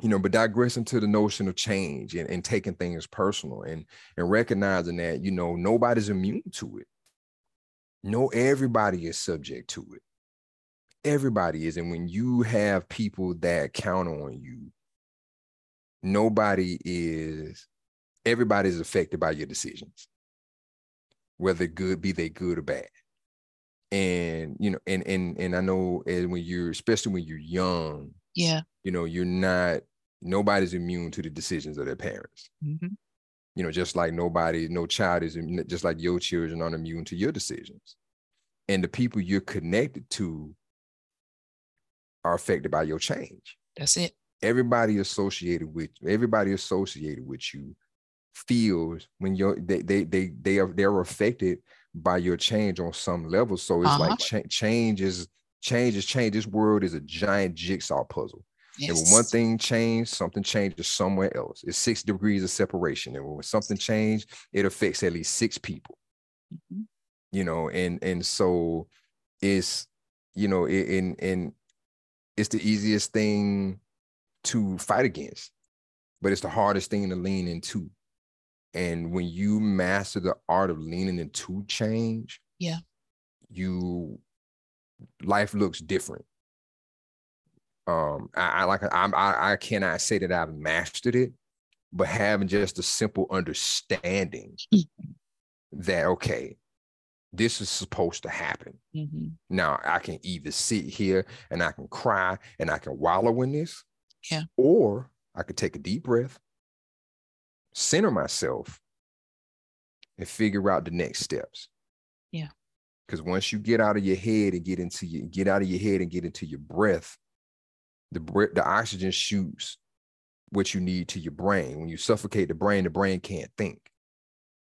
you know, but digressing to the notion of change and, and taking things personal and and recognizing that you know nobody's immune to it. No, everybody is subject to it. Everybody is, and when you have people that count on you, nobody is. Everybody's affected by your decisions whether good be they good or bad. And you know and and and i know and when you're especially when you're young yeah. you know you're not nobody's immune to the decisions of their parents. Mm-hmm. you know just like nobody no child is just like your children aren't immune to your decisions. And the people you're connected to are affected by your change. That's it. Everybody associated with everybody associated with you feels when you're they they they they are they're affected by your change on some level. So it's uh-huh. like cha- change is change is change. This world is a giant jigsaw puzzle. Yes. And when one thing changes, something changes somewhere else. It's six degrees of separation. And when something changes, it affects at least six people. Mm-hmm. You know, and and so it's you know, in in it's the easiest thing to fight against, but it's the hardest thing to lean into. And when you master the art of leaning into change, yeah, you life looks different. Um, I, I like I, I I cannot say that I've mastered it, but having just a simple understanding mm-hmm. that okay, this is supposed to happen. Mm-hmm. Now I can either sit here and I can cry and I can wallow in this, yeah, or I could take a deep breath center myself and figure out the next steps. Yeah. Because once you get out of your head and get into your get out of your head and get into your breath, the breath, the oxygen shoots what you need to your brain. When you suffocate the brain, the brain can't think.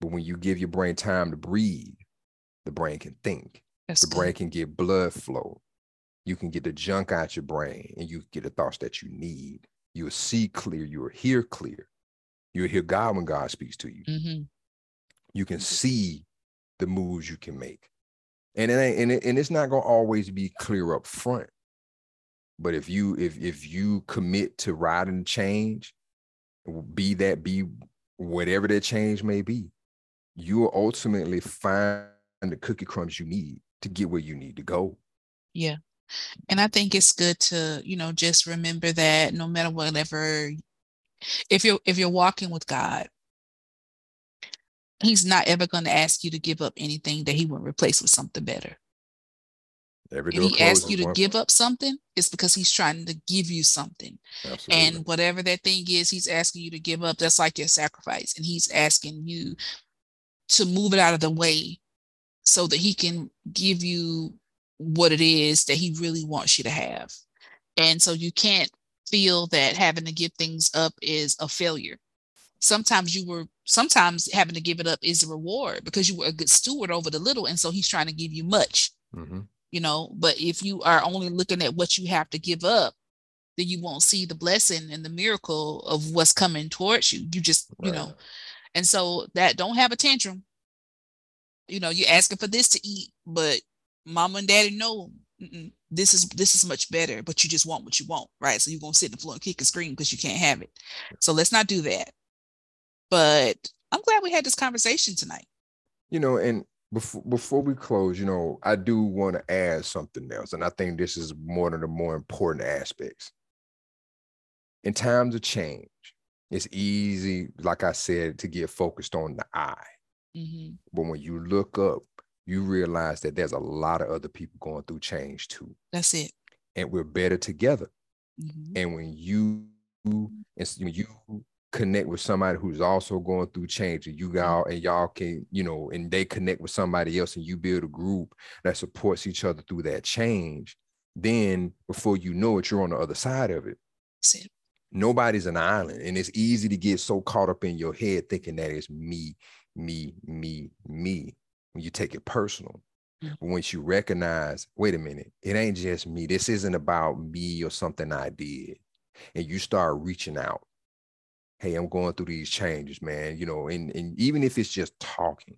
But when you give your brain time to breathe, the brain can think. That's the good. brain can get blood flow. You can get the junk out your brain and you get the thoughts that you need. You'll see clear, you'll hear clear. You'll hear God when God speaks to you. Mm-hmm. You can see the moves you can make. And it ain't, and, it, and it's not gonna always be clear up front. But if you if if you commit to riding change, be that be whatever that change may be, you will ultimately find the cookie crumbs you need to get where you need to go. Yeah. And I think it's good to, you know, just remember that no matter whatever if you're if you're walking with God, He's not ever going to ask you to give up anything that He wouldn't replace with something better. Every if he asks you to give up something, it's because he's trying to give you something. Absolutely. And whatever that thing is, he's asking you to give up. That's like your sacrifice. And he's asking you to move it out of the way so that he can give you what it is that he really wants you to have. And so you can't feel that having to give things up is a failure. Sometimes you were, sometimes having to give it up is a reward because you were a good steward over the little. And so he's trying to give you much, mm-hmm. you know. But if you are only looking at what you have to give up, then you won't see the blessing and the miracle of what's coming towards you. You just, right. you know, and so that don't have a tantrum. You know, you're asking for this to eat, but mama and daddy know Mm-mm this is this is much better but you just want what you want right so you're going to sit in the floor and kick and scream because you can't have it so let's not do that But I'm glad we had this conversation tonight. You know, and before before we close, you know, I do want to add something else, and I think this is one of the more important aspects. In times of change, it's easy, like I said, to get focused on the I. Mm-hmm. But when you look up, you realize that there's a lot of other people going through change too. That's it. And we're better together. Mm-hmm. And when you and when you connect with somebody who's also going through change and you mm-hmm. and y'all can you know and they connect with somebody else and you build a group that supports each other through that change then before you know it you're on the other side of it nobody's an island and it's easy to get so caught up in your head thinking that it's me me me me when you take it personal mm-hmm. but once you recognize wait a minute it ain't just me this isn't about me or something i did and you start reaching out hey, I'm going through these changes, man. You know, and, and even if it's just talking,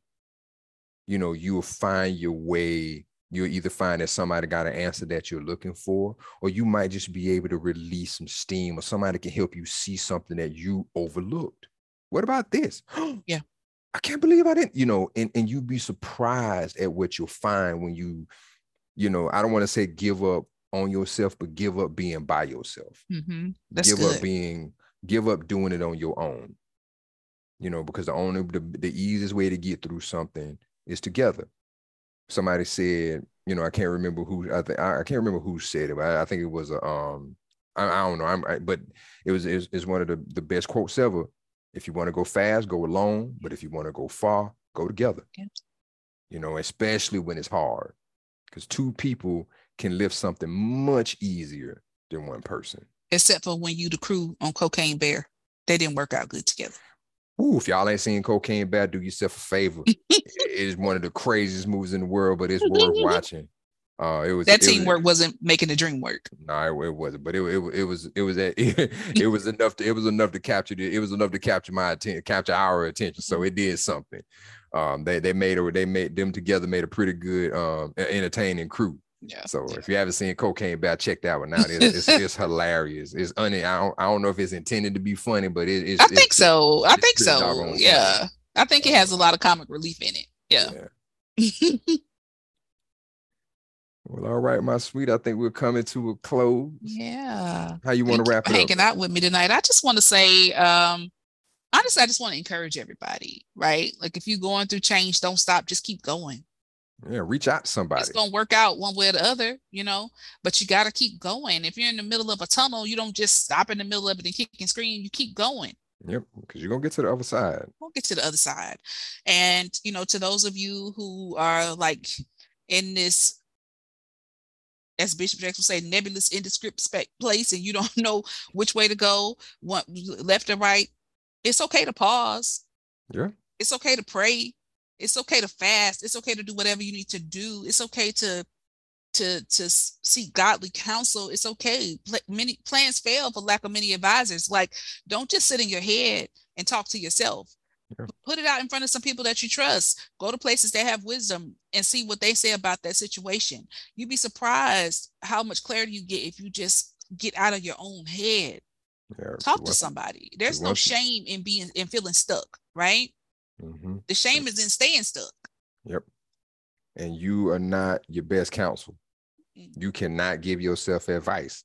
you know, you'll find your way. You'll either find that somebody got an answer that you're looking for, or you might just be able to release some steam, or somebody can help you see something that you overlooked. What about this? yeah. I can't believe I didn't, you know, and, and you'd be surprised at what you'll find when you, you know, I don't want to say give up on yourself, but give up being by yourself. Mm-hmm. That's give good. up being give up doing it on your own. You know, because the only the, the easiest way to get through something is together. Somebody said, you know, I can't remember who I think I, can't remember who said it, but I, I think it was a um I, I don't know. I'm I, but it was is one of the, the best quotes ever. If you want to go fast, go alone. But if you want to go far, go together. Yeah. You know, especially when it's hard. Because two people can lift something much easier than one person except for when you the crew on Cocaine Bear. They didn't work out good together. Ooh, if y'all ain't seen Cocaine Bear, do yourself a favor. [laughs] it is one of the craziest movies in the world, but it's worth [laughs] watching. Uh, it was that teamwork was, not making the dream work. No, nah, it, it, wasn't. But it, it, it was it was [laughs] it, it [laughs] was enough to it was enough to capture the, it was enough to capture my attention, capture our attention. So it did something. Um, they they made or they made them together made a pretty good um entertaining crew. Yeah. So if you haven't seen Cocaine Bear, check that one out. It's, it's, [laughs] it's hilarious. It's un- I don't I don't know if it's intended to be funny, but it, it's. I think it's, so. I think so. Yeah. Funny. I think it has a lot of comic relief in it. Yeah. yeah. Well, all right, my sweet. I think we're coming to a close. Yeah. How you want to wrap it up? hanging up? out with me tonight. I just want to say, um, honestly, I just want to encourage everybody, right? Like if you're going through change, don't stop, just keep going. Yeah, reach out to somebody. It's gonna work out one way or the other, you know. But you got to keep going. If you're in the middle of a tunnel, you don't just stop in the middle of it and kick and scream. You keep going. Yep, because you're gonna get to the other side. We'll get to the other side. And you know, to those of you who are like in this, as Bishop Jackson would say, nebulous, indescript place, and you don't [laughs] know which way to go, what left or right, it's okay to pause. Yeah. It's okay to pray. It's okay to fast. It's okay to do whatever you need to do. It's okay to to to seek godly counsel. It's okay. Many plans fail for lack of many advisors. Like don't just sit in your head and talk to yourself put it out in front of some people that you trust go to places that have wisdom and see what they say about that situation you'd be surprised how much clarity you get if you just get out of your own head yeah, talk to somebody there's no shame in being in feeling stuck right Mm-hmm. The shame is in staying stuck. Yep. And you are not your best counsel. Mm-hmm. You cannot give yourself advice.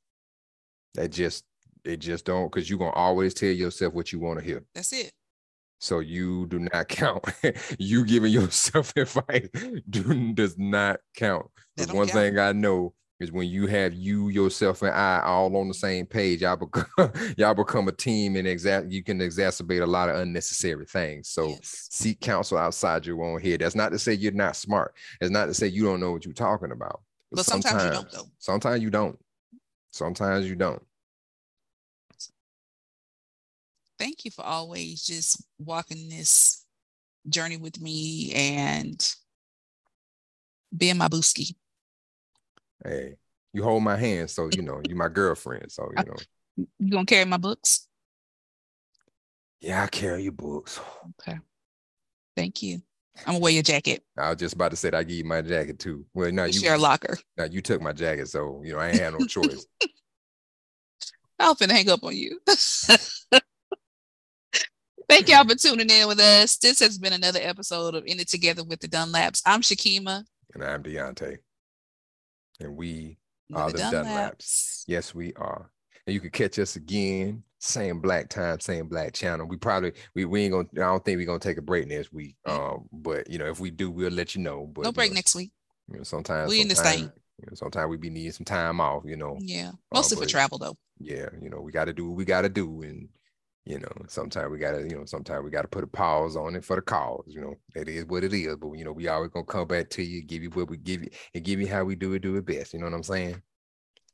That just it just don't because you're gonna always tell yourself what you want to hear. That's it. So you do not [laughs] count. you giving yourself [laughs] advice do, does not count. Because one count. thing I know is when you have you yourself and I all on the same page, y'all become [laughs] y'all become a team and exact you can exacerbate a lot of unnecessary things. So yes. seek counsel outside your own head. That's not to say you're not smart. It's not to say you don't know what you're talking about. But, but sometimes, sometimes, you don't though. Sometimes you don't. Sometimes you don't. Thank you for always just walking this journey with me and being my booski hey, you hold my hand, so you know, you my girlfriend. So, you know. You gonna carry my books? Yeah, I carry your books. Okay. Thank you. I'm gonna wear your jacket. I was just about to say that I give you my jacket too. Well, now you share a locker. Now you took my jacket, so you know I ain't had no [laughs] choice. I'll finna hang up on you. [laughs] Thank y'all for tuning in with us. This has been another episode of In It Together with the Dunlaps. I'm Shekema. And I'm Deante. And we are the, the Dunlaps. Dunlaps. Yes, we are. And you can catch us again, same black time, same black channel. We probably we, we ain't gonna I don't think we're gonna take a break next week. Um, but you know, if we do, we'll let you know. But no break know, next week. You know, sometimes we in the state. You know, sometimes we be needing some time off, you know. Yeah. Mostly uh, for travel though. Yeah, you know, we gotta do what we gotta do. And you know sometimes we gotta you know sometimes we gotta put a pause on it for the cause you know it is what it is but you know we always gonna come back to you give you what we give you and give you how we do it do it best you know what i'm saying?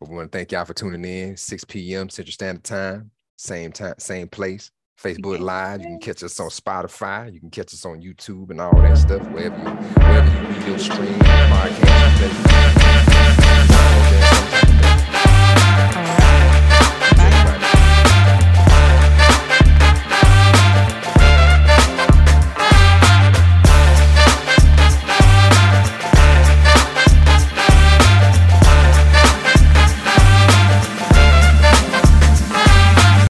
But we want to thank y'all for tuning in 6 p.m central standard time same time same place facebook live you can catch us on spotify you can catch us on youtube and all that stuff wherever you wherever you video stream podcast